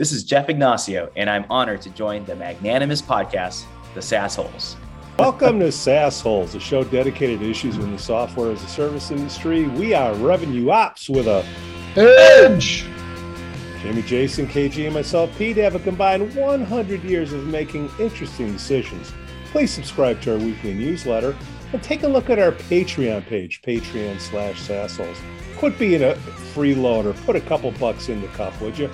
Hi, this is Jeff Ignacio, and I'm honored to join the magnanimous podcast, The SaaS Holes. Welcome to SaaS Holes, a show dedicated to issues in the software as a service industry. We are revenue ops with a edge. Jamie, Jason, KG, and myself, Pete, have a combined 100 years of making interesting decisions. Please subscribe to our weekly newsletter and take a look at our Patreon page, Patreon slash SaaSholes. Quit being a freeloader. Put a couple bucks in the cup, would you?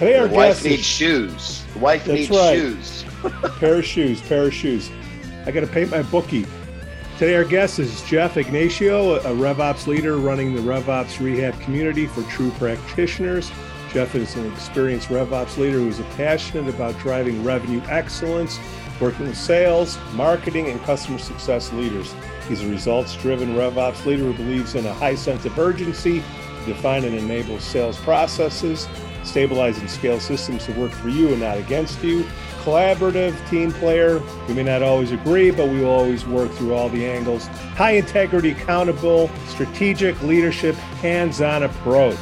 Today our wife needs is, shoes. The wife that's needs right. shoes. pair of shoes, pair of shoes. I got to paint my bookie. Today our guest is Jeff Ignacio, a RevOps leader running the RevOps rehab community for true practitioners. Jeff is an experienced RevOps leader who is passionate about driving revenue excellence, working with sales, marketing, and customer success leaders. He's a results driven RevOps leader who believes in a high sense of urgency to define and enable sales processes, stabilize and scale systems to work for you and not against you. Collaborative team player. We may not always agree, but we will always work through all the angles. High integrity, accountable, strategic leadership, hands on approach.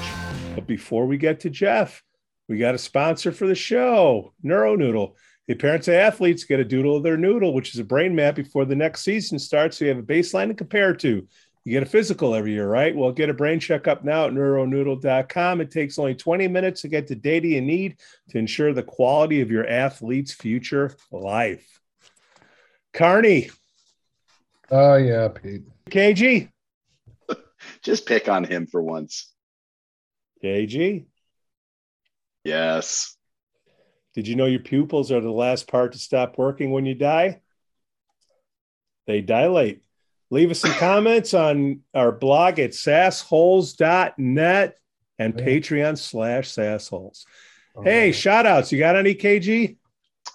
But before we get to Jeff, we got a sponsor for the show, NeuroNoodle. The parents of athletes get a doodle of their noodle, which is a brain map before the next season starts. So you have a baseline to compare to. You get a physical every year, right? Well, get a brain checkup now at neuronoodle.com. It takes only 20 minutes to get the data you need to ensure the quality of your athlete's future life. Carney. Oh, yeah, Pete. KG. Just pick on him for once. KG. Yes. Did you know your pupils are the last part to stop working when you die? They dilate. Leave us some comments on our blog at saasholes.net and yeah. Patreon slash sassholes. Oh. Hey, shout outs. You got any KG?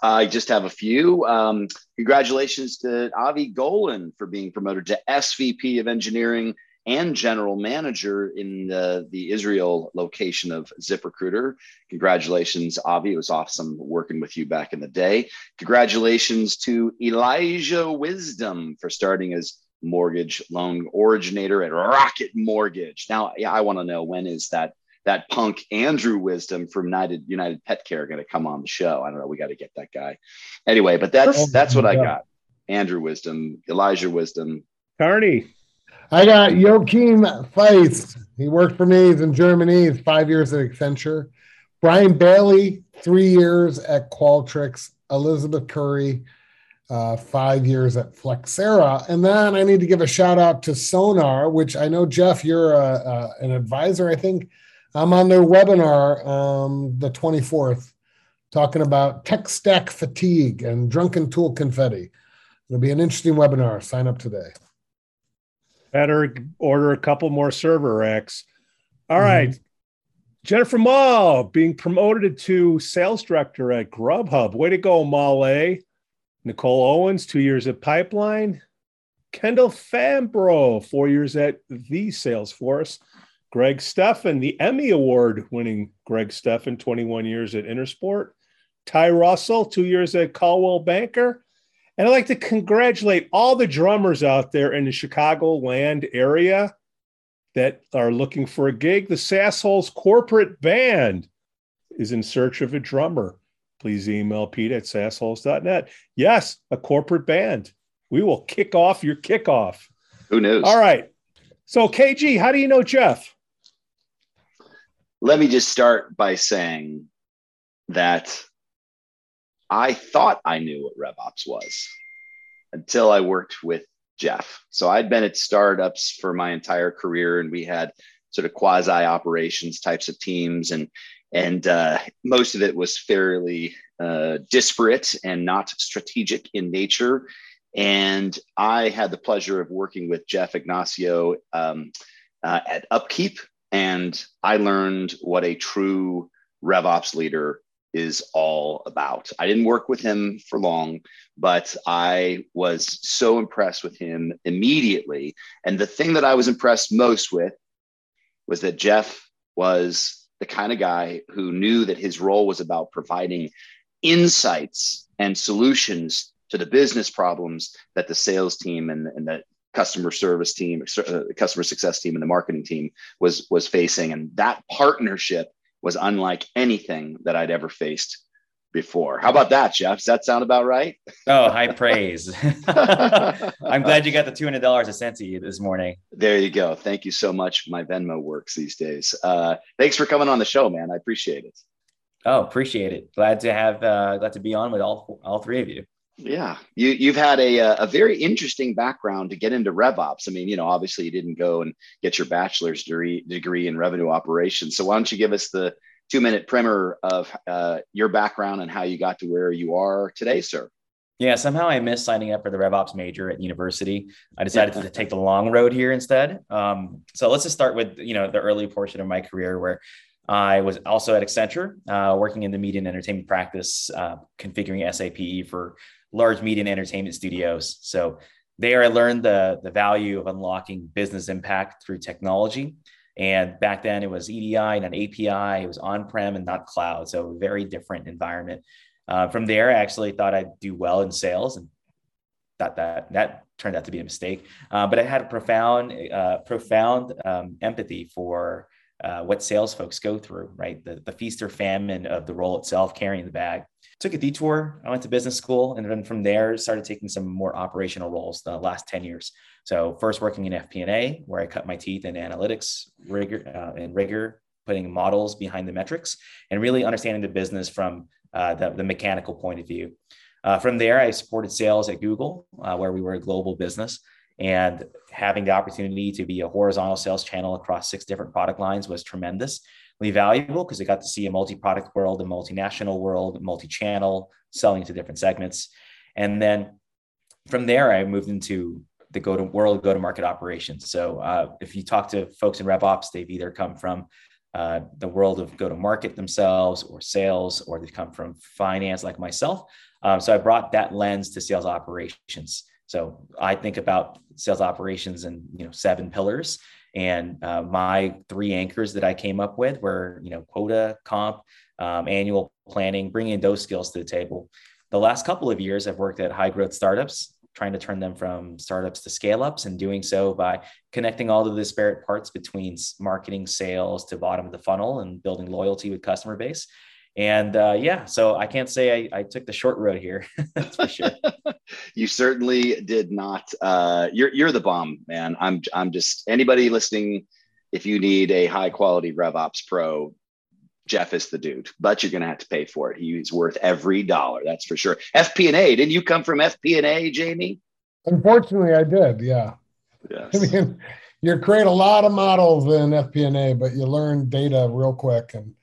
I just have a few. Um, congratulations to Avi Golan for being promoted to SVP of Engineering and general manager in the, the Israel location of ZipRecruiter. Congratulations, Avi. It was awesome working with you back in the day. Congratulations to Elijah Wisdom for starting as mortgage loan originator at Rocket Mortgage. Now, yeah, I want to know when is that that punk Andrew Wisdom from United United Pet Care going to come on the show? I don't know. We got to get that guy. Anyway, but that's oh, that's what I got. Andrew Wisdom, Elijah Wisdom, Carney. I got Joachim Feist. He worked for me. He's in Germany. He's five years at Accenture. Brian Bailey, three years at Qualtrics. Elizabeth Curry, uh, five years at Flexera. And then I need to give a shout out to Sonar, which I know, Jeff, you're a, a, an advisor. I think I'm on their webinar um, the 24th talking about tech stack fatigue and drunken tool confetti. It'll be an interesting webinar. Sign up today. Better order a couple more server racks. All mm-hmm. right. Jennifer Mall being promoted to sales director at Grubhub. Way to go, Mall Nicole Owens, two years at Pipeline. Kendall Fambro, four years at the Salesforce. Greg Steffen, the Emmy Award winning Greg Steffen, 21 years at Intersport. Ty Russell, two years at Coldwell Banker. And I'd like to congratulate all the drummers out there in the Chicago land area that are looking for a gig. The SaaSholes corporate band is in search of a drummer. Please email Pete at saasholes.net. Yes, a corporate band. We will kick off your kickoff. Who knows? All right. So, KG, how do you know Jeff? Let me just start by saying that I thought I knew what RevOps was until I worked with Jeff. So I'd been at startups for my entire career, and we had sort of quasi operations types of teams, and and uh, most of it was fairly uh, disparate and not strategic in nature. And I had the pleasure of working with Jeff Ignacio um, uh, at Upkeep, and I learned what a true RevOps leader is all about. I didn't work with him for long, but I was so impressed with him immediately. And the thing that I was impressed most with was that Jeff was the kind of guy who knew that his role was about providing insights and solutions to the business problems that the sales team and, and the customer service team, uh, customer success team, and the marketing team was was facing. And that partnership was unlike anything that I'd ever faced before. How about that, Jeff? Does that sound about right? Oh, high praise. I'm glad you got the $200 I sent to you this morning. There you go. Thank you so much. My Venmo works these days. Uh, thanks for coming on the show, man. I appreciate it. Oh, appreciate it. Glad to have, uh, glad to be on with all, all three of you. Yeah, you you've had a a very interesting background to get into RevOps. I mean, you know, obviously you didn't go and get your bachelor's degree degree in revenue operations. So why don't you give us the two minute primer of uh, your background and how you got to where you are today, sir? Yeah, somehow I missed signing up for the RevOps major at university. I decided to take the long road here instead. Um, so let's just start with you know the early portion of my career where I was also at Accenture, uh, working in the media and entertainment practice, uh, configuring SAP for large media and entertainment studios. So there I learned the, the value of unlocking business impact through technology. And back then it was EDI, not API, it was on-prem and not cloud. So a very different environment. Uh, from there, I actually thought I'd do well in sales and thought that that turned out to be a mistake. Uh, but I had a profound, uh, profound um, empathy for uh, what sales folks go through, right? The, the feast or famine of the role itself, carrying the bag took a detour. I went to business school, and then from there started taking some more operational roles the last ten years. So first working in FP&A, where I cut my teeth in analytics rigor uh, and rigor, putting models behind the metrics, and really understanding the business from uh, the, the, mechanical point of view. Uh, from there, I supported sales at Google, uh, where we were a global business. And having the opportunity to be a horizontal sales channel across six different product lines was tremendously valuable because I got to see a multi-product world, a multinational world, multi-channel, selling to different segments. And then from there, I moved into the go to world go to market operations. So uh, if you talk to folks in RevOps, they've either come from uh, the world of go to market themselves or sales, or they've come from finance like myself. Um, so I brought that lens to sales operations. So I think about sales operations in you know seven pillars, and uh, my three anchors that I came up with were, you know, quota, comp, um, annual planning, bringing those skills to the table. The last couple of years, I've worked at high growth startups, trying to turn them from startups to scale ups, and doing so by connecting all the disparate parts between marketing, sales to bottom of the funnel, and building loyalty with customer base. And uh, yeah, so I can't say I, I took the short road here. That's for sure. you certainly did not. Uh, you're you're the bomb, man. I'm I'm just anybody listening. If you need a high quality RevOps Pro, Jeff is the dude. But you're going to have to pay for it. He's worth every dollar. That's for sure. FP&A. Didn't you come from FP&A, Jamie? Unfortunately, I did. Yeah. Yes. I mean, you create a lot of models in FP&A, but you learn data real quick and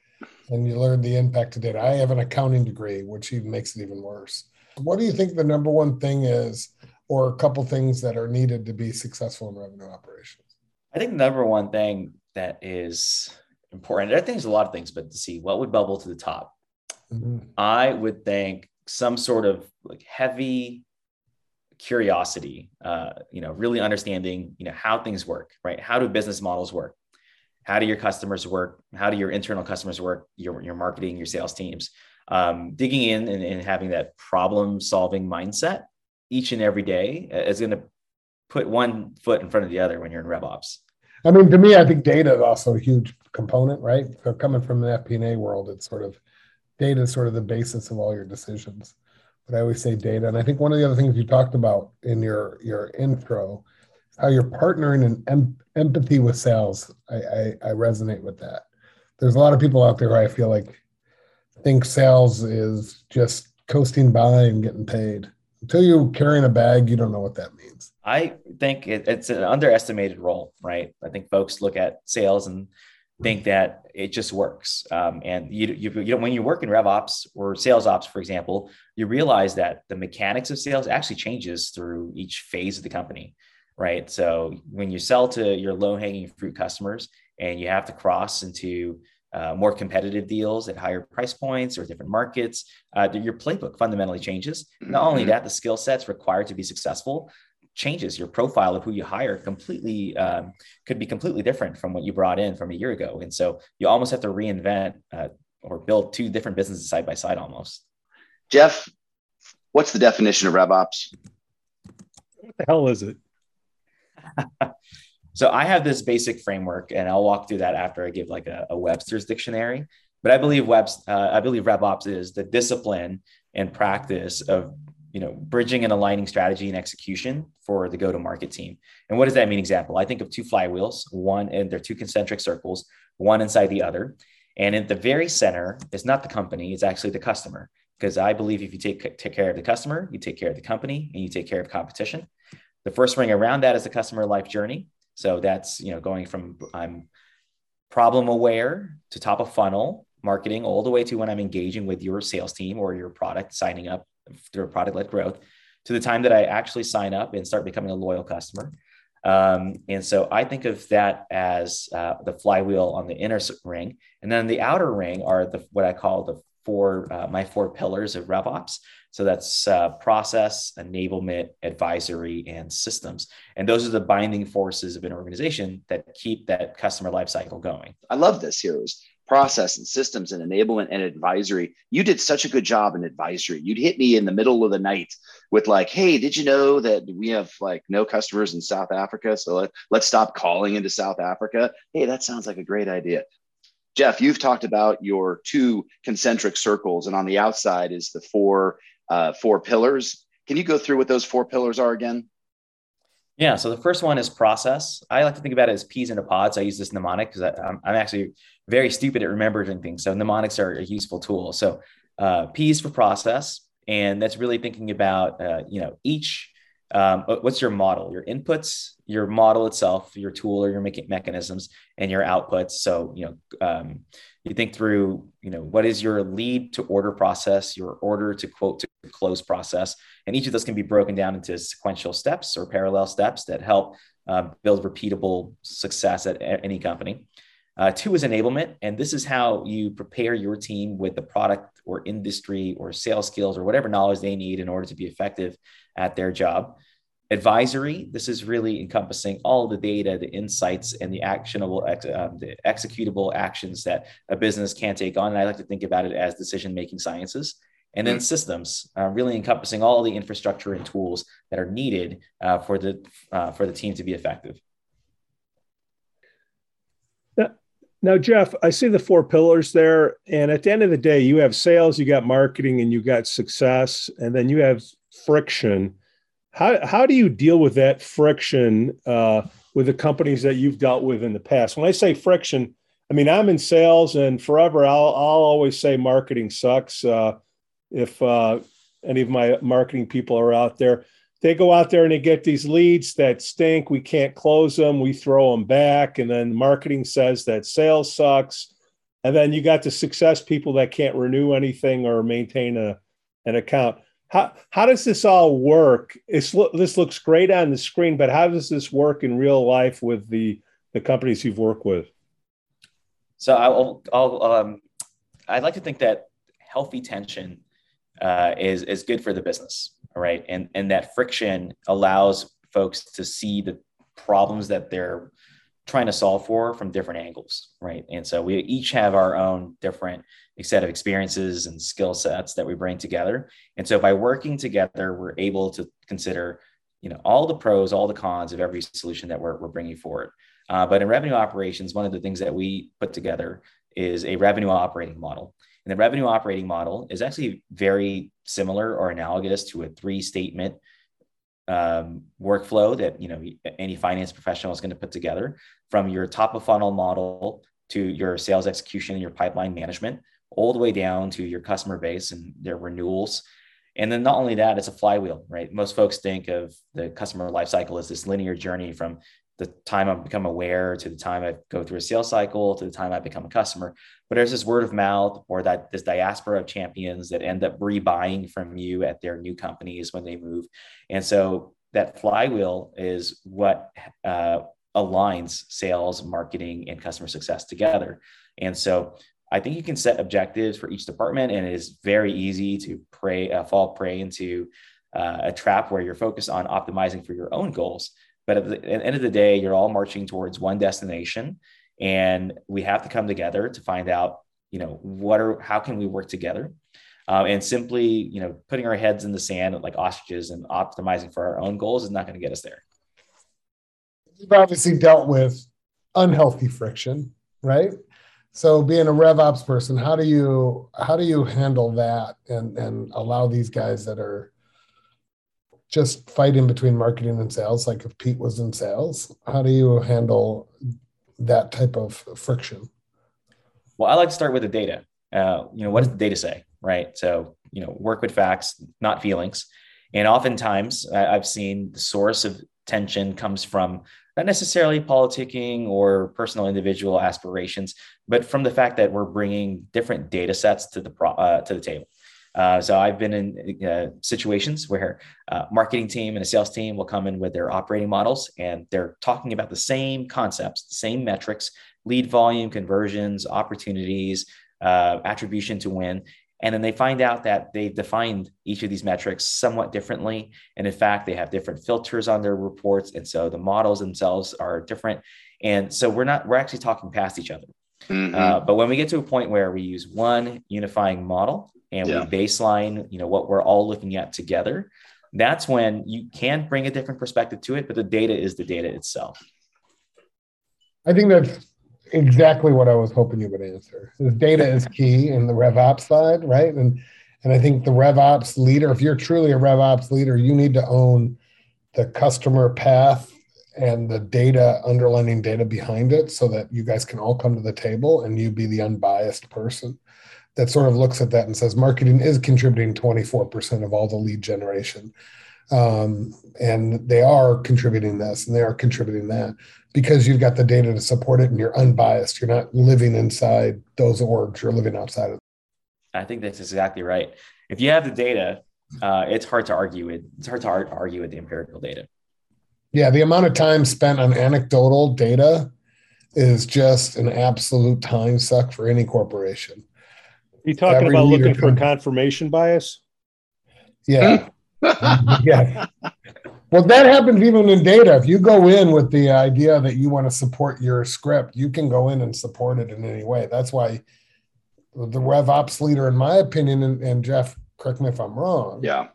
and you learn the impact of data. I have an accounting degree, which even makes it even worse. What do you think the number one thing is, or a couple things that are needed to be successful in revenue operations? I think the number one thing that is important, I think there's a lot of things, but to see what would bubble to the top, mm-hmm. I would think some sort of like heavy curiosity, uh, you know, really understanding, you know, how things work, right? How do business models work? How do your customers work how do your internal customers work your, your marketing your sales teams um, digging in and, and, having that problem solving mindset each and every day is going to put one foot in front of the other when you're in RevOps. I mean, to me, I think data is also a huge component, right? So coming from the FP&A world, it's sort of data is sort of the basis of all your decisions. But I always say data, and I think one of the other things you talked about in your your intro how you're partnering in em- empathy with sales. I, I, I resonate with that. There's a lot of people out there I feel like think sales is just coasting by and getting paid. Until you're carrying a bag, you don't know what that means. I think it, it's an underestimated role, right? I think folks look at sales and think that it just works. Um, and you, you, you know, when you work in RevOps or sales ops, for example, you realize that the mechanics of sales actually changes through each phase of the company right? So when you sell to your low hanging fruit customers and you have to cross into uh, more competitive deals at higher price points or different markets, uh, your playbook fundamentally changes. Not only mm-hmm. that, the skill sets required to be successful changes. Your profile of who you hire completely um, could be completely different from what you brought in from a year ago. And so you almost have to reinvent uh, or build two different businesses side by side almost. Jeff, what's the definition of RevOps? What the hell is it? so I have this basic framework, and I'll walk through that after I give like a, a Webster's dictionary. but I believe webs, uh, I believe RevOps is the discipline and practice of you know bridging and aligning strategy and execution for the go-to-market team. And what does that mean? Example: I think of two flywheels, one and they're two concentric circles, one inside the other. And at the very center is not the company; it's actually the customer. Because I believe if you take take care of the customer, you take care of the company, and you take care of competition. The first ring around that is the customer life journey. So that's you know going from I'm problem aware to top of funnel marketing all the way to when I'm engaging with your sales team or your product, signing up through product led growth to the time that I actually sign up and start becoming a loyal customer. Um, and so I think of that as uh, the flywheel on the inner ring, and then the outer ring are the what I call the four uh, my four pillars of RevOps. So that's uh, process, enablement, advisory, and systems. And those are the binding forces of an organization that keep that customer lifecycle going. I love this, heroes process and systems and enablement and advisory. You did such a good job in advisory. You'd hit me in the middle of the night with like, "Hey, did you know that we have like no customers in South Africa? So let, let's stop calling into South Africa." Hey, that sounds like a great idea. Jeff, you've talked about your two concentric circles, and on the outside is the four uh, four pillars. Can you go through what those four pillars are again? Yeah. So the first one is process. I like to think about it as peas in a pod. So I use this mnemonic because I'm, I'm actually very stupid at remembering things. So mnemonics are a useful tool. So uh, P's for process, and that's really thinking about uh, you know each. Um, what's your model? Your inputs, your model itself, your tool or your me- mechanisms, and your outputs. So you know um, you think through you know what is your lead to order process, your order to quote to close process, and each of those can be broken down into sequential steps or parallel steps that help uh, build repeatable success at any company. Uh, two is enablement, and this is how you prepare your team with the product or industry or sales skills or whatever knowledge they need in order to be effective at their job. Advisory, this is really encompassing all the data, the insights, and the actionable, um, the executable actions that a business can take on. And I like to think about it as decision making sciences and then mm-hmm. systems, uh, really encompassing all the infrastructure and tools that are needed uh, for the uh, for the team to be effective. Now, Jeff, I see the four pillars there, and at the end of the day, you have sales, you got marketing, and you got success, and then you have friction. How how do you deal with that friction uh, with the companies that you've dealt with in the past? When I say friction, I mean I'm in sales, and forever I'll I'll always say marketing sucks. Uh, if uh, any of my marketing people are out there. They go out there and they get these leads that stink. We can't close them. We throw them back. And then marketing says that sales sucks. And then you got the success people that can't renew anything or maintain a, an account. How, how does this all work? It's, this looks great on the screen, but how does this work in real life with the, the companies you've worked with? So I'll, I'll um, I'd like to think that healthy tension uh, is is good for the business, right? And and that friction allows folks to see the problems that they're trying to solve for from different angles, right? And so we each have our own different set of experiences and skill sets that we bring together. And so by working together, we're able to consider, you know, all the pros, all the cons of every solution that we're, we're bringing forward. Uh, but in revenue operations, one of the things that we put together is a revenue operating model. And the revenue operating model is actually very similar or analogous to a three statement um, workflow that you know any finance professional is going to put together from your top of funnel model to your sales execution and your pipeline management all the way down to your customer base and their renewals. And then not only that it's a flywheel right? Most folks think of the customer lifecycle as this linear journey from the time I become aware to the time I go through a sales cycle to the time I become a customer. But there's this word of mouth or that this diaspora of champions that end up rebuying from you at their new companies when they move. And so that flywheel is what uh, aligns sales, marketing, and customer success together. And so I think you can set objectives for each department, and it is very easy to pray, uh, fall prey into uh, a trap where you're focused on optimizing for your own goals but at the, end of the day, you're all marching towards one destination, and we have to come together to find out, you know, what are how can we work together, uh, and simply, you know, putting our heads in the sand like ostriches and optimizing for our own goals is not going to get us there. You've obviously dealt with unhealthy friction, right? So being a RevOps person, how do you how do you handle that and and allow these guys that are just fighting between marketing and sales, like if Pete was in sales, how do you handle that type of friction? Well, I like to start with the data. Uh, you know, what does the data say, right? So, you know, work with facts, not feelings. And oftentimes, I've seen the source of tension comes from not necessarily politicking or personal individual aspirations, but from the fact that we're bringing different data sets to the pro, uh, to the table. Uh, so I've been in uh, situations where uh, marketing team and a sales team will come in with their operating models and they're talking about the same concepts, the same metrics, lead volume, conversions, opportunities, uh, attribution to win. And then they find out that they've defined each of these metrics somewhat differently. And in fact, they have different filters on their reports. And so the models themselves are different. And so we're not, we're actually talking past each other. Mm-hmm. Uh, but when we get to a point where we use one unifying model and yeah. we baseline, you know, what we're all looking at together, that's when you can bring a different perspective to it, but the data is the data itself. I think that's exactly what I was hoping you would answer. The data is key in the RevOps side, right? And and I think the RevOps leader, if you're truly a RevOps leader, you need to own the customer path and the data, underlining data behind it, so that you guys can all come to the table and you be the unbiased person that sort of looks at that and says marketing is contributing 24% of all the lead generation. Um, and they are contributing this and they are contributing that because you've got the data to support it and you're unbiased. You're not living inside those orgs, you're living outside of them. I think that's exactly right. If you have the data, uh, it's hard to argue with. It's hard to argue with the empirical data. Yeah, the amount of time spent on anecdotal data is just an absolute time suck for any corporation. You talking about looking for confirmation bias? Yeah. yeah. Well, that happens even in data. If you go in with the idea that you want to support your script, you can go in and support it in any way. That's why the RevOps leader, in my opinion, and, and Jeff, correct me if I'm wrong. Yeah.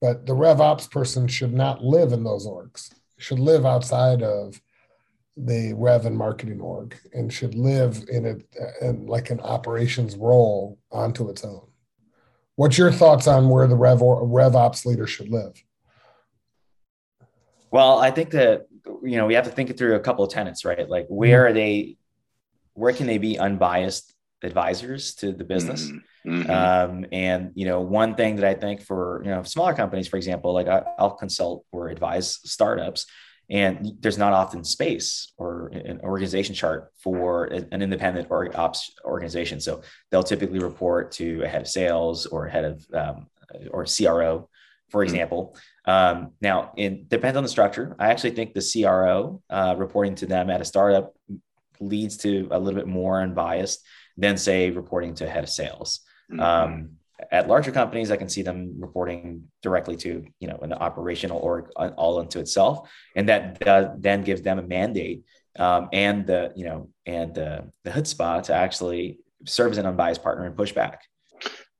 But the RevOps person should not live in those orgs. Should live outside of the rev and marketing org and should live in a in like an operations role onto its own. What's your thoughts on where the rev or rev ops leader should live? Well, I think that you know we have to think it through a couple of tenets, right? Like where mm-hmm. are they? Where can they be unbiased advisors to the business? Mm-hmm. Mm-hmm. Um, and you know, one thing that I think for you know smaller companies, for example, like I, I'll consult or advise startups and there's not often space or an organization chart for an independent or ops organization. So they'll typically report to a head of sales or head of um, or CRO, for mm-hmm. example. Um, now, it depends on the structure. I actually think the CRO uh, reporting to them at a startup leads to a little bit more unbiased than, say, reporting to a head of sales. Mm-hmm. Um, at larger companies, I can see them reporting directly to you know an operational org all into itself, and that does, then gives them a mandate um, and the you know and the the chutzpah to actually serve as an unbiased partner and push back.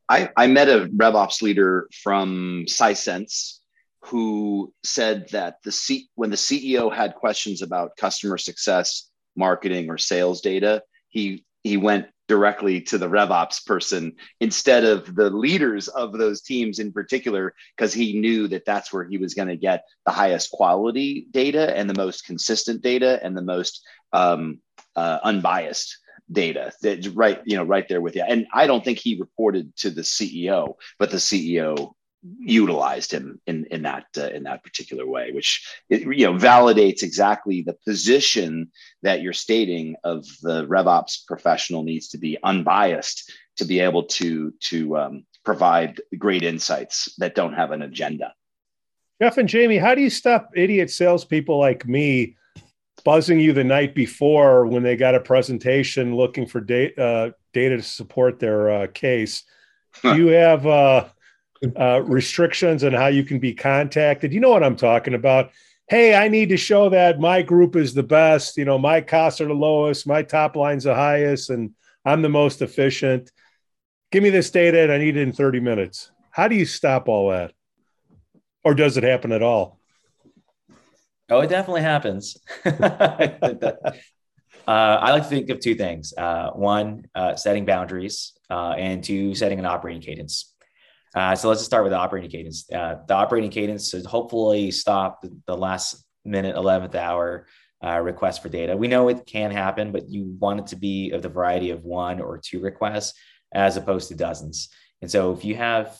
I, I met a RevOps leader from Sisense who said that the C, when the CEO had questions about customer success, marketing, or sales data, he he went directly to the RevOps person instead of the leaders of those teams in particular, because he knew that that's where he was going to get the highest quality data and the most consistent data and the most um, uh, unbiased data that right you know right there with you and i don't think he reported to the ceo but the ceo utilized him in in that uh, in that particular way which it, you know validates exactly the position that you're stating of the revops professional needs to be unbiased to be able to to um, provide great insights that don't have an agenda. Jeff and jamie how do you stop idiot salespeople like me buzzing you the night before when they got a presentation looking for data uh, data to support their uh, case? Do you have uh, restrictions on how you can be contacted. You know what I'm talking about. Hey, I need to show that my group is the best. You know, my costs are the lowest, my top line's the highest, and I'm the most efficient. Give me this data and I need it in 30 minutes. How do you stop all that? Or does it happen at all? Oh, it definitely happens. Uh, I like to think of two things. Uh, one, uh, setting boundaries, uh, and two, setting an operating cadence. Uh, so let's just start with the operating cadence. Uh, the operating cadence should hopefully stop the, last minute, 11th hour request for data. We know it can happen, but you want it to be of the variety of one or two requests as opposed to dozens. And so if you have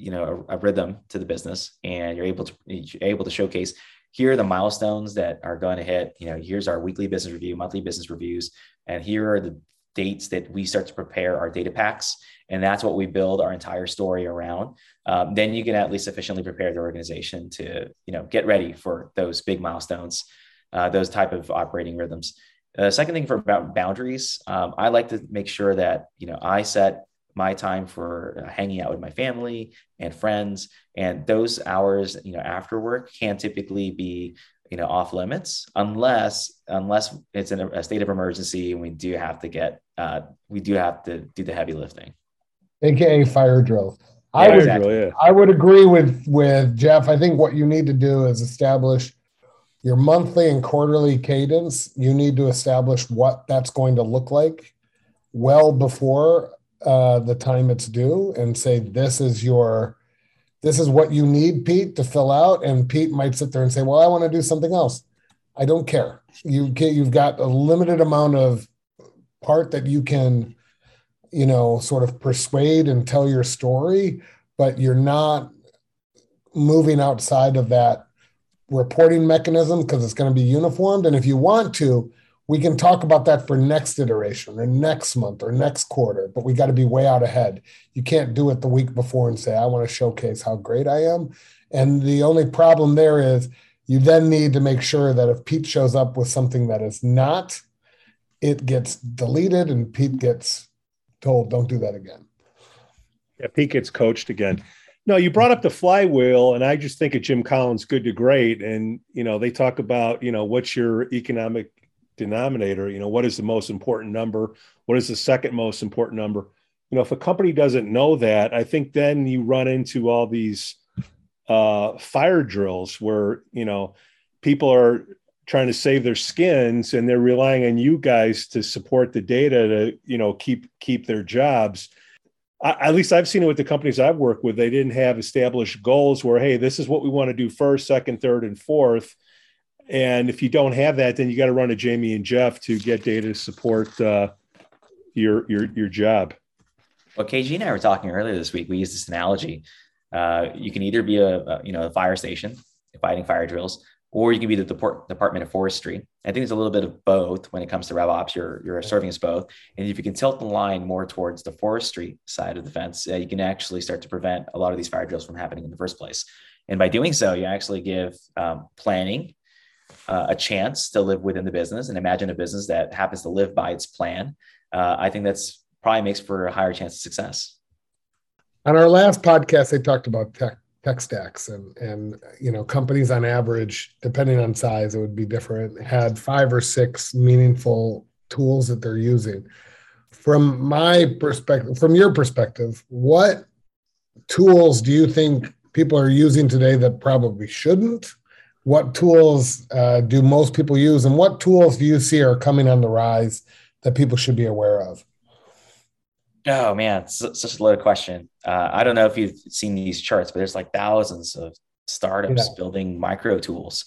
you know a, a, rhythm to the business and you're able to you're able to showcase here are the milestones that are going to hit you know here's our weekly business review monthly business reviews and here are the dates that we start to prepare our data packs and that's what we build our entire story around. Um, then you can at least sufficiently prepare the organization to you know get ready for those big milestones uh, those type of operating rhythms. The uh, second thing for boundaries um, i like to make sure that you know i set my time for uh, hanging out with my family and friends and those hours you know after work can typically be you know off limits unless unless it's in a, state of emergency and we do have to get uh, we do have to do the heavy lifting aka fire drills I would, drill, yeah. I would agree with with Jeff. I think what you need to do is establish your monthly and quarterly cadence. You need to establish what that's going to look like well before uh, the time it's due and say, this is your, this is what you need, Pete, to fill out. And Pete might sit there and say, well, I want to do something else. I don't care. You get, you've got a limited amount of part that you can, you know, sort of persuade and tell your story, but you're not moving outside of that reporting mechanism because it's going to be uniformed. And if you want to, we can talk about that for next iteration or next month or next quarter, but we got to be way out ahead. You can't do it the week before and say, I want to showcase how great I am. And the only problem there is you then need to make sure that if Pete shows up with something that is not, it gets deleted and Pete gets told, don't do that again. Yeah, Pete gets coached again. No, you brought up the flywheel, and I just think of Jim Collins, good to great. And, you know, they talk about, you know, what's your economic denominator you know what is the most important number? What is the second most important number? You know if a company doesn't know that i think then you run into all these uh, fire drills where you know people are trying to save their skins and they're relying on you guys to support the data to you know keep keep their jobs. I, at least i've seen it with the companies i've worked with. They didn't have established goals where hey this is what we want to do first second third and fourth and if you don't have that, then you got to run to Jamie and Jeff to get data to support uh, your your your job. Well, KG and I were talking earlier this week. We used this analogy. Uh, you can either be a, a, you know a fire station fighting fire drills, or you can be the Department of Forestry. I think there's a little bit of both when it comes to RevOps. You're you're serving as both, and if you can tilt the line more towards the forestry side of the fence, uh, you can actually start to prevent a lot of these fire drills from happening in the first place. And by doing so, you actually give um, planning uh, a chance to live within the business and imagine a business that happens to live by its plan, uh, I think that's probably makes for a higher chance of success. On our last podcast, they talked about tech tech stacks and and you know companies on average, depending on size, it would be different. Had five or six meaningful tools that they're using. From my perspective, from your perspective, what tools do you think people are using today that probably shouldn't? What tools uh, do most people use and what tools do you see are coming on the rise that people should be aware of? Oh man such a loaded question. Uh, i don't know if you've seen these charts but there's like thousands of startups yeah. building micro tools.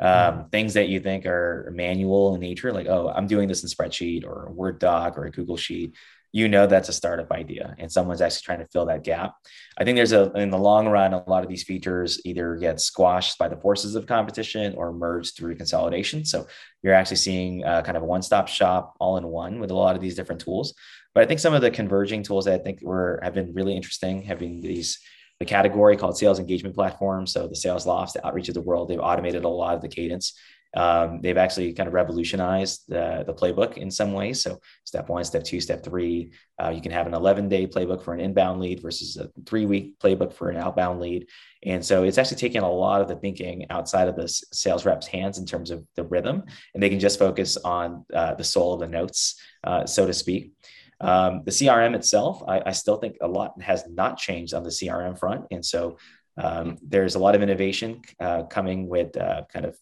Um, things that you think are manual in nature like oh i'm doing this in spreadsheet or a word doc or a google sheet you know that's a startup idea and someone's actually trying to fill that gap. I think there's a in the long run, a lot of these features either get squashed by the forces of competition or merged through consolidation. So you're actually seeing uh, kind of a one-stop shop all in one with a lot of these different tools. But I think some of the converging tools that I think were have been really interesting, having these the category called sales engagement platform. So the sales Salesloft, the outreach of the world, they've automated a lot of the cadence um, they've actually kind of revolutionized the, the playbook in some ways. So, step one, step two, step three, uh, you can have an 11 day playbook for an inbound lead versus a three week playbook for an outbound lead. And so, it's actually taken a lot of the thinking outside of the sales rep's hands in terms of the rhythm, and they can just focus on uh, the soul of the notes, uh, so to speak. Um, the CRM itself, I, I, still think a lot has not changed on the CRM front. And so, um, there's a lot of innovation uh, coming with uh, kind of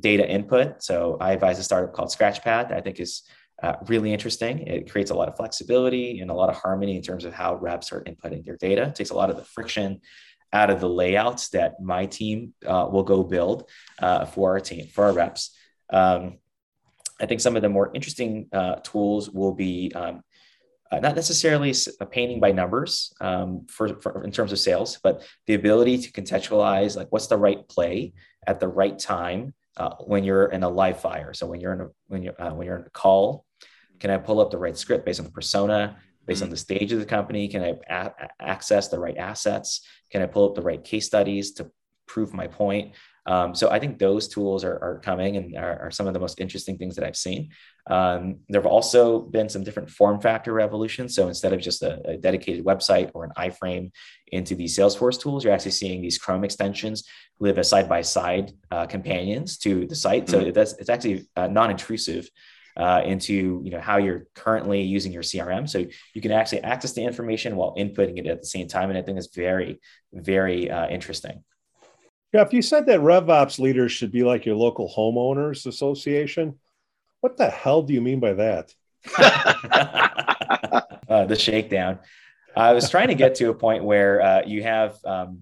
data input. So I advise a startup called Scratchpad that I think is uh, really interesting. It creates a lot of flexibility and a lot of harmony in terms of how reps are inputting their data. It takes a lot of the friction out of the layouts that my team uh, will go build uh, for our team, for our reps. Um, I think some of the more interesting uh, tools will be um, uh, not necessarily a painting by numbers um, for, for, in terms of sales, but the ability to contextualize like what's the right play at the right time uh, when you're in a live fire. So when you're in a when you uh, when you're in a call, can I pull up the right script based on the persona, based mm-hmm. on the stage of the company? Can I a- access the right assets? Can I pull up the right case studies to prove my point? Um, so I think those tools are, are coming and are, are, some of the most interesting things that I've seen. Um, there have also been some different form factor revolutions. So instead of just a, a, dedicated website or an iframe into these Salesforce tools, you're actually seeing these Chrome extensions live as side by side companions to the site. Mm-hmm. So that's, it's actually uh, non-intrusive. Uh, into you know how you're currently using your CRM, so you can actually access the information while inputting it at the same time, and I think it's very, very uh, interesting. Jeff, you said that RevOps leaders should be like your local homeowners association. What the hell do you mean by that? uh, the shakedown. I was trying to get to a point where uh, you have. Um,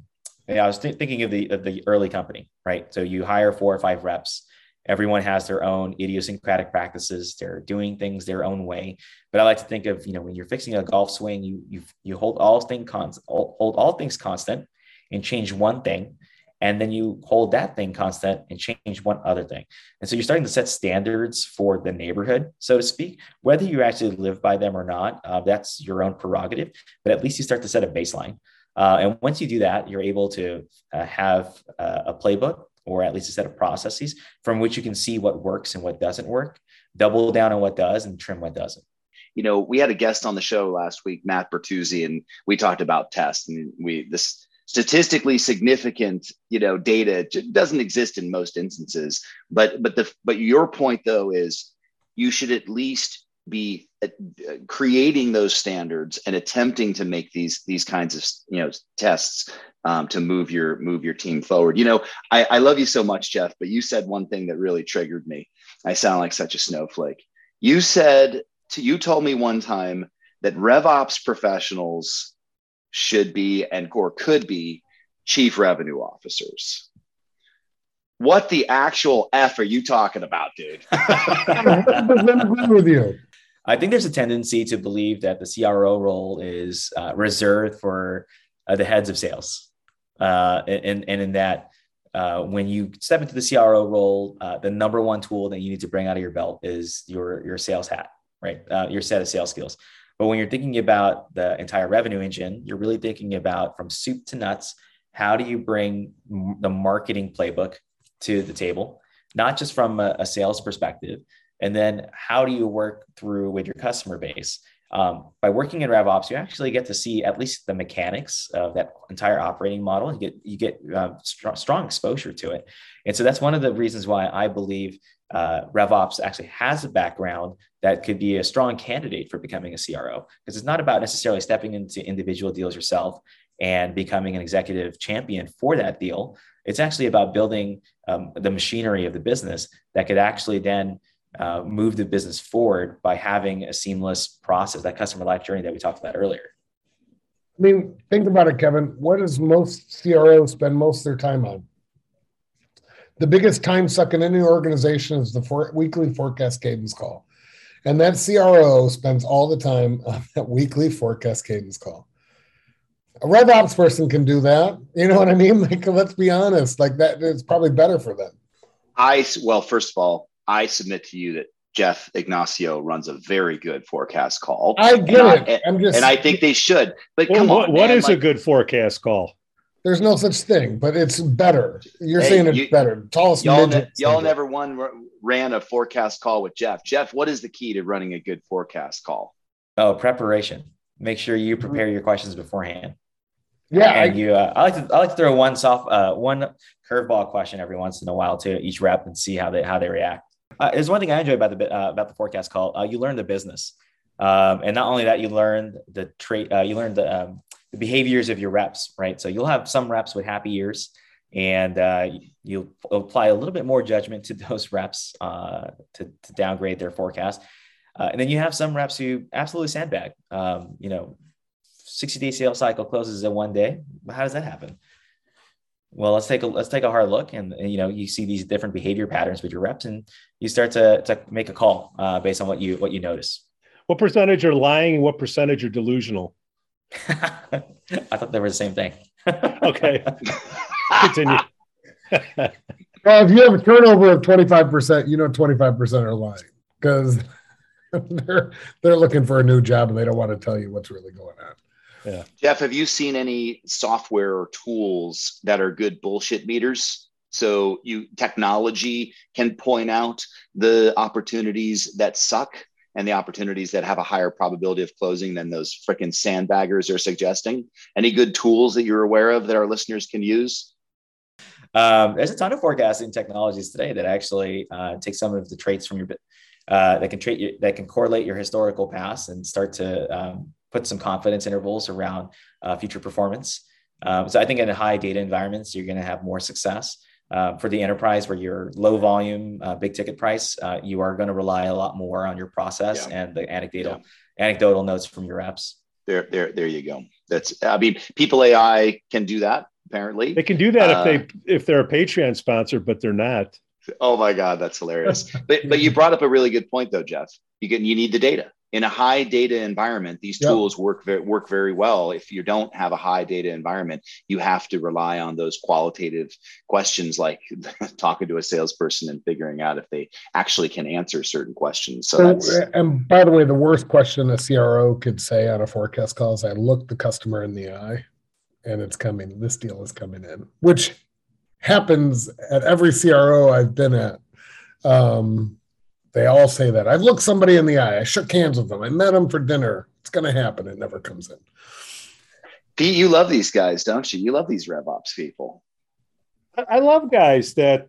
I was th- thinking of the of the early company, right? So you hire four or five reps. Everyone has their own idiosyncratic practices. They're doing things their own way. But I like to think of you know when you're fixing a golf swing, you you you hold all things constant, hold all things constant, and change one thing and then you hold that thing constant and change one other thing. And so you're starting to set standards for the neighborhood, so to speak. Whether you actually live by them or not, uh, that's your own prerogative. But at least you start to set a baseline. Uh, and once you do that, you're able to uh, have uh, a playbook or at least a set of processes from which you can see what works and what doesn't work, double down on what does, and trim what doesn't you know, we had a guest on the show last week, Matt Bertuzzi, and we talked about tests. And we this statistically significant you know data doesn't exist in most instances. But but the but your point though is you should at least be uh, creating those standards and attempting to make these these kinds of you know tests um, to move your move your team forward. You know I, I love you so much jeff but you said one thing that really triggered me. I sound like such a snowflake. You said to you told me one time that revops professionals should be and or could be chief revenue officers. What the actual F are you talking about, dude? with you. I think there's a tendency to believe that the CRO role is uh, reserved for uh, the heads of sales. Uh, and, and in that, uh, when you step into the CRO role, uh, the number one tool that you need to bring out of your belt is your, your sales hat, right? Uh, your set of sales skills. But when you're thinking about the entire revenue engine, you're really thinking about from soup to nuts, how do you bring the marketing playbook to the table, not just from a, a sales perspective, and then how do you work through with your customer base? Um, by working in RevOps, you actually get to see at least the mechanics of that entire operating model. You get you get uh, strong, strong exposure to it, and so that's one of the reasons why I believe uh, RevOps actually has a background that could be a strong candidate for becoming a CRO because it's not about necessarily stepping into individual deals yourself and becoming an executive champion for that deal. It's actually about building um, the machinery of the business that could actually then uh, move the business forward by having a seamless process, that customer life journey that we talked about earlier. I mean, think about it, Kevin. What does most CROs spend most of their time on? The biggest time suck in any organization is the for- weekly forecast cadence call. And that CRO spends all the time on that weekly forecast cadence call. A RevOps person can do that. You know what I mean? Like, let's be honest. Like that is probably better for them. I well, first of all, I submit to you that Jeff Ignacio runs a very good forecast call. I get and it. I, and, just, and I think they should. But well, come what, on, what man, is like, a good forecast call? There's no such thing, but it's better. You're hey, saying it's you, better. Tallest y'all, ne- y'all never one ran a forecast call with Jeff. Jeff, what is the key to running a good forecast call? Oh, preparation. Make sure you prepare your questions beforehand. Yeah, and I, you. Uh, I like to. I like to throw one soft, uh, one curveball question every once in a while to each rep and see how they how they react. Uh, there's one thing I enjoy about the uh, about the forecast call. Uh, you learn the business, um, and not only that, you learn the trait. Uh, you learn the um, the behaviors of your reps, right? So you'll have some reps with happy ears and uh, you apply a little bit more judgment to those reps uh, to, to, downgrade their forecast. And then you have some reps who absolutely sandbag. Um, you know, 60 day sales cycle closes in one day. How does that happen? Well, let's take a let's take a hard look, and you know you see these different behavior patterns with your reps, and you start to, to make a call uh, based on what you what you notice. What percentage are lying, and what percentage are delusional? I thought they were the same thing. okay. Continue. well, if you have a turnover of 25%, you know 25% are lying because they're they're looking for a new job and they don't want to tell you what's really going on. Yeah. Jeff, have you seen any software or tools that are good bullshit meters? So you technology can point out the opportunities that suck and the opportunities that have a higher probability of closing than those freaking sandbaggers are suggesting. Any good tools that you're aware of that our listeners can use? Um, there's a ton of forecasting technologies today that actually uh, take some of the traits from your uh, that can treat you, that can correlate your historical past and start to um, put some confidence intervals around uh, future performance. Um, so I think in high data environments, you're going to have more success. Uh, for the enterprise where you're low volume, uh, big ticket price, uh, you are going to rely a lot more on your process yeah. and the anecdotal yeah. anecdotal notes from your reps. There, there, there you go. That's I mean, People.ai can do that. Apparently, they can do that if they uh, if they're a Patreon sponsor, but they're not. Oh my God, that's hilarious. but but you brought up a really good point though, Jeff. You get you need the data in a high data environment, these yep. tools work very, work very well. If you don't have a high data environment, you have to rely on those qualitative questions, like talking to a salesperson and figuring out if they actually can answer certain questions. So, so and by the way, the worst question a CRO could say on a forecast call is, "I look the customer in the eye, and it's coming. This deal is coming in," which happens at every CRO I've been at. Um, they all say that. I've looked somebody in the eye. I shook hands with them. I met them for dinner. It's going to happen. It never comes in. Pete, you love these guys, don't you? You love these RevOps people. I love guys that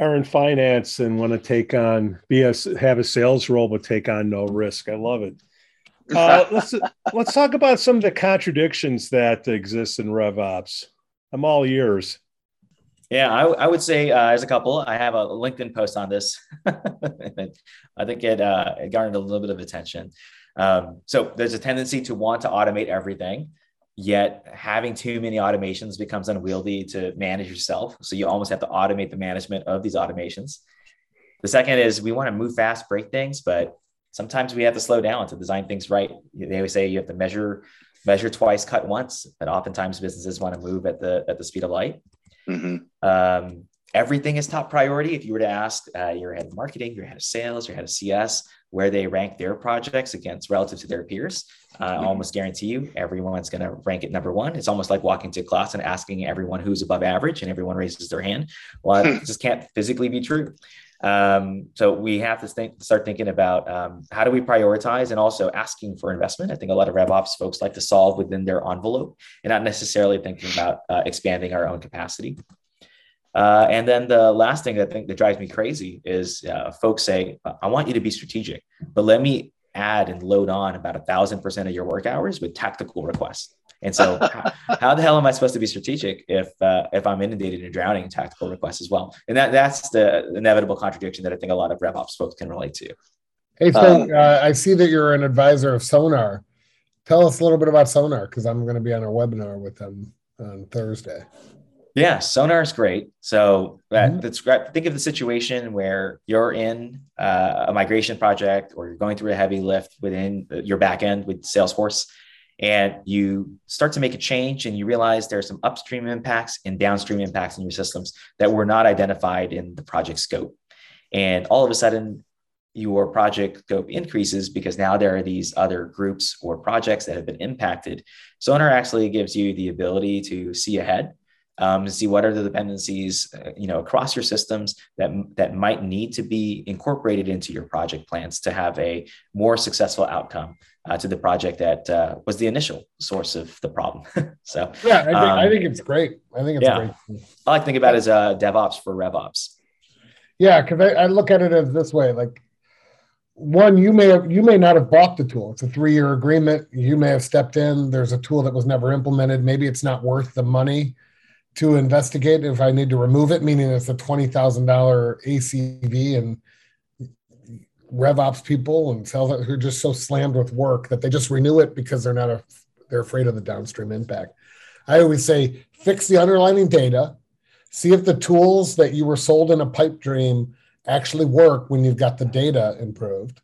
are in finance and want to take on, be a, have a sales role, but take on no risk. I love it. Uh, let's let's talk about some of the contradictions that exist in RevOps. I'm all ears. Yeah, I, I would say uh, as a couple, I have a LinkedIn post on this. I think it, uh, it garnered a little bit of attention. Um, so there's a tendency to want to automate everything, yet having too many automations becomes unwieldy to manage yourself. So you almost have to automate the management of these automations. The second is we want to move fast, break things, but sometimes we have to slow down to design things right. They always say you have to measure measure twice, cut once, but oftentimes businesses want to move at the at the speed of light. Mm-hmm. Um, everything is top priority. If you were to ask uh, your head of marketing, your head of sales, your head of CS, where they rank their projects against relative to their peers, uh, mm-hmm. I almost guarantee you everyone's going to rank it number one. It's almost like walking to class and asking everyone who's above average, and everyone raises their hand. Well, it just can't physically be true. Um, so we have to think, start thinking about um, how do we prioritize and also asking for investment. I think a lot of RevOps folks like to solve within their envelope and not necessarily thinking about uh, expanding our own capacity. Uh, and then the last thing that I think that drives me crazy is uh, folks say, I want you to be strategic, but let me add and load on about a thousand percent of your work hours with tactical requests. And so, how, the hell am I supposed to be strategic if uh, if I'm inundated and drowning in tactical requests as well? And that that's the inevitable contradiction that I think a lot of RevOps folks can relate to. Hey, so um, uh, I see that you're an advisor of Sonar. Tell us a little bit about Sonar because I'm going to be on a webinar with them on Thursday. Yeah, Sonar is great. So uh, mm-hmm. think of the situation where you're in uh, a migration project or you're going through a heavy lift within your backend with Salesforce and you start to make a change and you realize there are some upstream impacts and downstream impacts in your systems that were not identified in the project scope. And all of a sudden your project scope increases because now there are these other groups or projects that have been impacted. Sonar actually gives you the ability to see ahead um, see what are the dependencies uh, you know across your systems that that might need to be incorporated into your project plans to have a more successful outcome uh, to the project that uh, was the initial source of the problem. So yeah I think, um, I think, it's great. I think it's yeah, great. I like to think about it as uh, devops for revops. Yeah because I, I look at it as this way like one you may have you may not have bought the tool. It's a three-year agreement. You may have stepped in. There's a tool that was never implemented. Maybe it's not worth the money to investigate if I need to remove it, meaning it's a twenty thousand dollar ACV and RevOps people and sales who are just so slammed with work that they just renew it because they're not a, they're afraid of the downstream impact. I always say fix the underlying data, see if the tools that you were sold in a pipe dream actually work when you've got the data improved.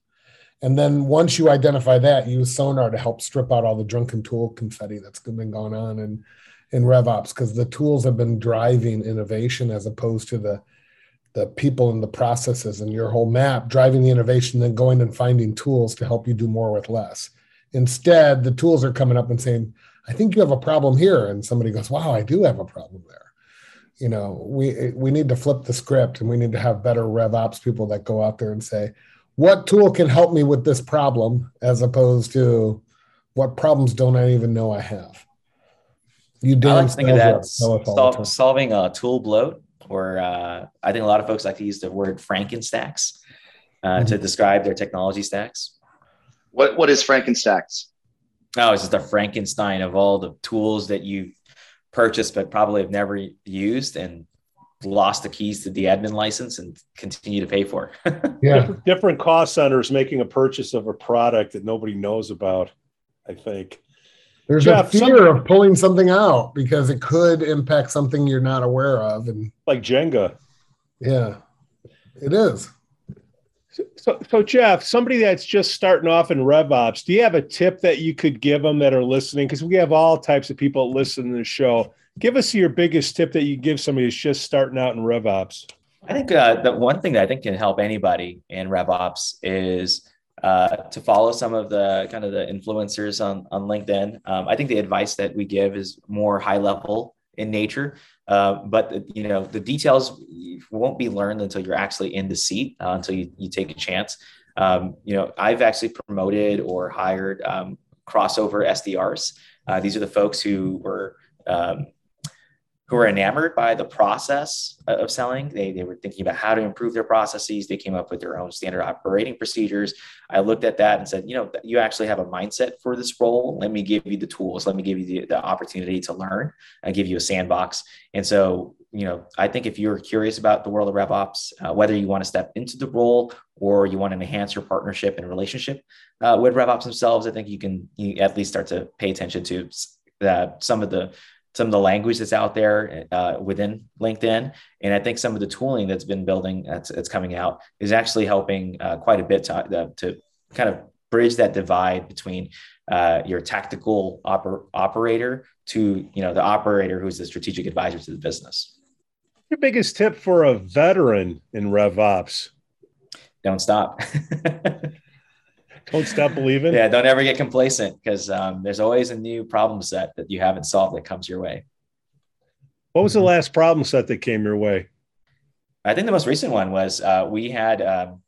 And then once you identify that, use Sonar to help strip out all the drunken tool confetti that's been going on in, in RevOps because the tools have been driving innovation as opposed to the the people and the processes and your whole map driving the innovation, then going and finding tools to help you do more with less. Instead, the tools are coming up and saying, I think you have a problem here. And somebody goes, Wow, I do have a problem there. You know, we we need to flip the script and we need to have better RevOps people that go out there and say, what tool can help me with this problem as opposed to what problems don't I even know I have? You damn I like think of that sol- solving a tool bloat, or uh, I think a lot of folks like to use the word Frankenstacks uh, mm-hmm. to describe their technology stacks. What what is Frankenstacks? Oh, it's just a Frankenstein of all the tools that you've purchased but probably have never used and lost the keys to the admin license and continue to pay for. yeah. Different, different cost centers making a purchase of a product that nobody knows about, I think. There's Jeff, a fear some, of pulling something out because it could impact something you're not aware of. And like Jenga. Yeah, it is. So, so Jeff, somebody that's just starting off in RevOps, do you have a tip that you could give them that are listening? Because we have all types of people listening to the show give us your biggest tip that you give somebody who's just starting out in RevOps. I think uh, the one thing that I think can help anybody in RevOps is uh, to follow some of the kind of the influencers on, on LinkedIn. Um, I think the advice that we give is more high level in nature, uh, but you know the details won't be learned until you're actually in the seat, uh, until you, you take a chance. Um, you know, I've actually promoted or hired um, crossover SDRs. Uh, these are the folks who were um, who were enamored by the process of selling. They, they were thinking about how to improve their processes. They came up with their own standard operating procedures. I looked at that and said, you know, you actually have a mindset for this role. Let me give you the tools. Let me give you the, the opportunity to learn and give you a sandbox. And so, you know, I think if you're curious about the world of RevOps, uh, whether you want to step into the role or you want to enhance your partnership and relationship uh, with RevOps themselves, I think you can you at least start to pay attention to uh, some of the some of the language that's out there uh, within LinkedIn. And I think some of the tooling that's been building that's, that's coming out is actually helping uh, quite a bit to, uh, to kind of bridge that divide between uh, your tactical oper- operator to you know the operator who's the strategic advisor to the business. Your biggest tip for a veteran in RevOps? Don't stop. don't stop believing. Yeah, don't ever get complacent because um, there's always a new problem set that you haven't solved that comes your way. What was the last problem set that came your way? I think the most recent one was uh, we had um,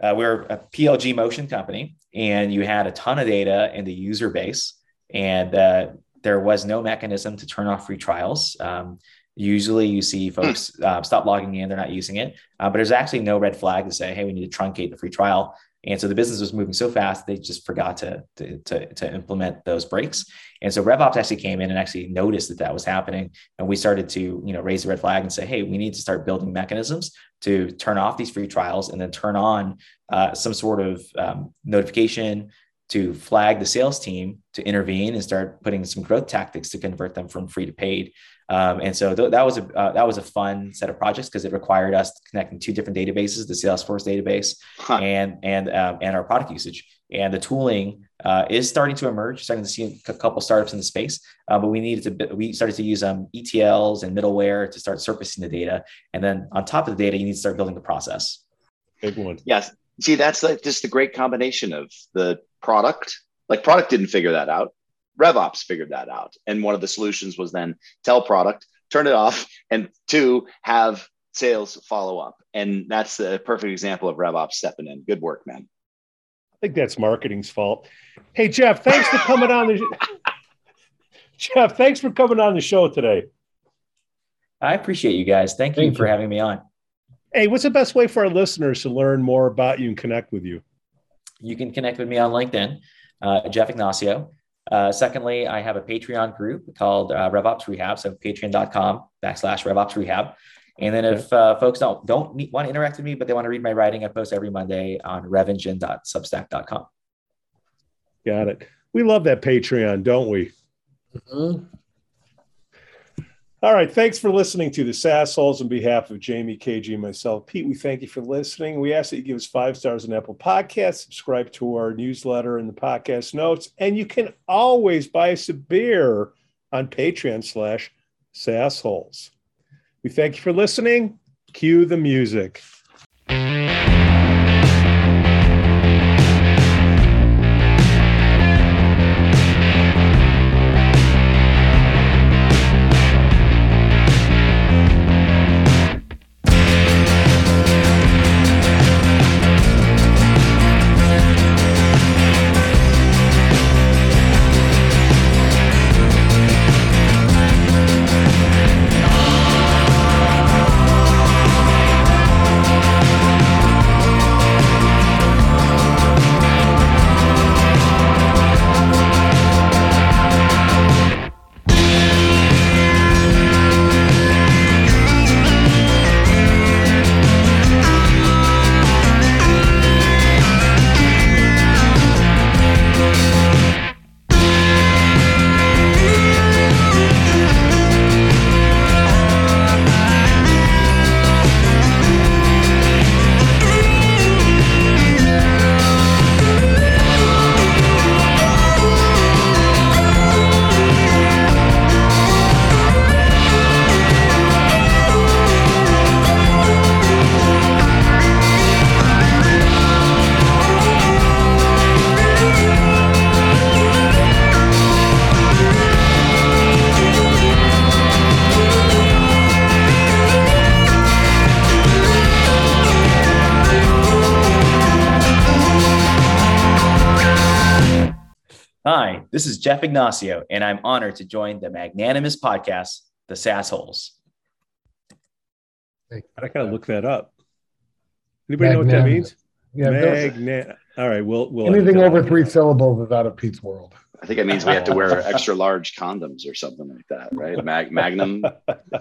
uh, we're a PLG motion company, and you had a ton of data in the user base, and uh, there was no mechanism to turn off free trials. Um, usually, you see folks uh, stop logging in; they're not using it, uh, but there's actually no red flag to say, "Hey, we need to truncate the free trial." And so the business was moving so fast, they just forgot to, to, to, to, implement those breaks. And so RevOps actually came in and actually noticed that that was happening. And we started to, you know, raise the red flag and say, hey, we need to start building mechanisms to turn off these free trials and then turn on uh, some sort of um, notification to flag the sales team to intervene and start putting some growth tactics to convert them from free to paid. Um, and so th- that was a uh, that was a fun set of projects because it required us connecting two different databases: the Salesforce database huh. and and um, and our product usage. And the tooling uh, is starting to emerge, starting to see a couple startups in the space. Uh, but we needed to we started to use um, ETLs and middleware to start surfacing the data. And then on top of the data, you need to start building the process. Big one. Yes. See, that's like just the great combination of the product. Like product didn't figure that out. RevOps figured that out. And one of the solutions was then tell product, turn it off, and two, have sales follow up. And that's a perfect example of RevOps stepping in. Good work, man. I think that's marketing's fault. Hey, Jeff, thanks for coming on the Jeff, thanks for coming on the show today. I appreciate you guys. Thank, Thank you for having me on. Hey, what's the best way for our listeners to learn more about you and connect with you? You can connect with me on LinkedIn, uh, Jeff Ignacio. Uh, secondly, I have a Patreon group called uh, RevOps Rehab, so patreon.com backslash RevOps Rehab. And then if uh, folks don't don't need, want to interact with me, but they want to read my writing, I post every Monday on revengine.substack.com. Got it. We love that Patreon, don't we? Mhm. All right. Thanks for listening to the SaaSholes on behalf of Jamie, KG, and myself. Pete, we thank you for listening. We ask that you give us five stars on Apple Podcasts, subscribe to our newsletter and the podcast notes, and you can always buy us a beer on Patreon slash SaaSholes. We thank you for listening. Cue the music. Jeff Ignacio, and I'm honored to join the magnanimous podcast, The SaaSholes. I gotta look that up. Anybody know what that means? Yeah, those- Magna- All right, we'll we'll anything edit that over out. three syllables is out of Pete's world. I think it means we have to wear extra large condoms or something like that, right? Mag- Magnum.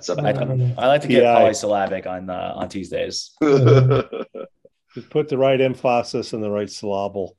something I, like that. I like to get PI. polysyllabic on uh, on Tuesdays. Just put the right emphasis and the right syllable.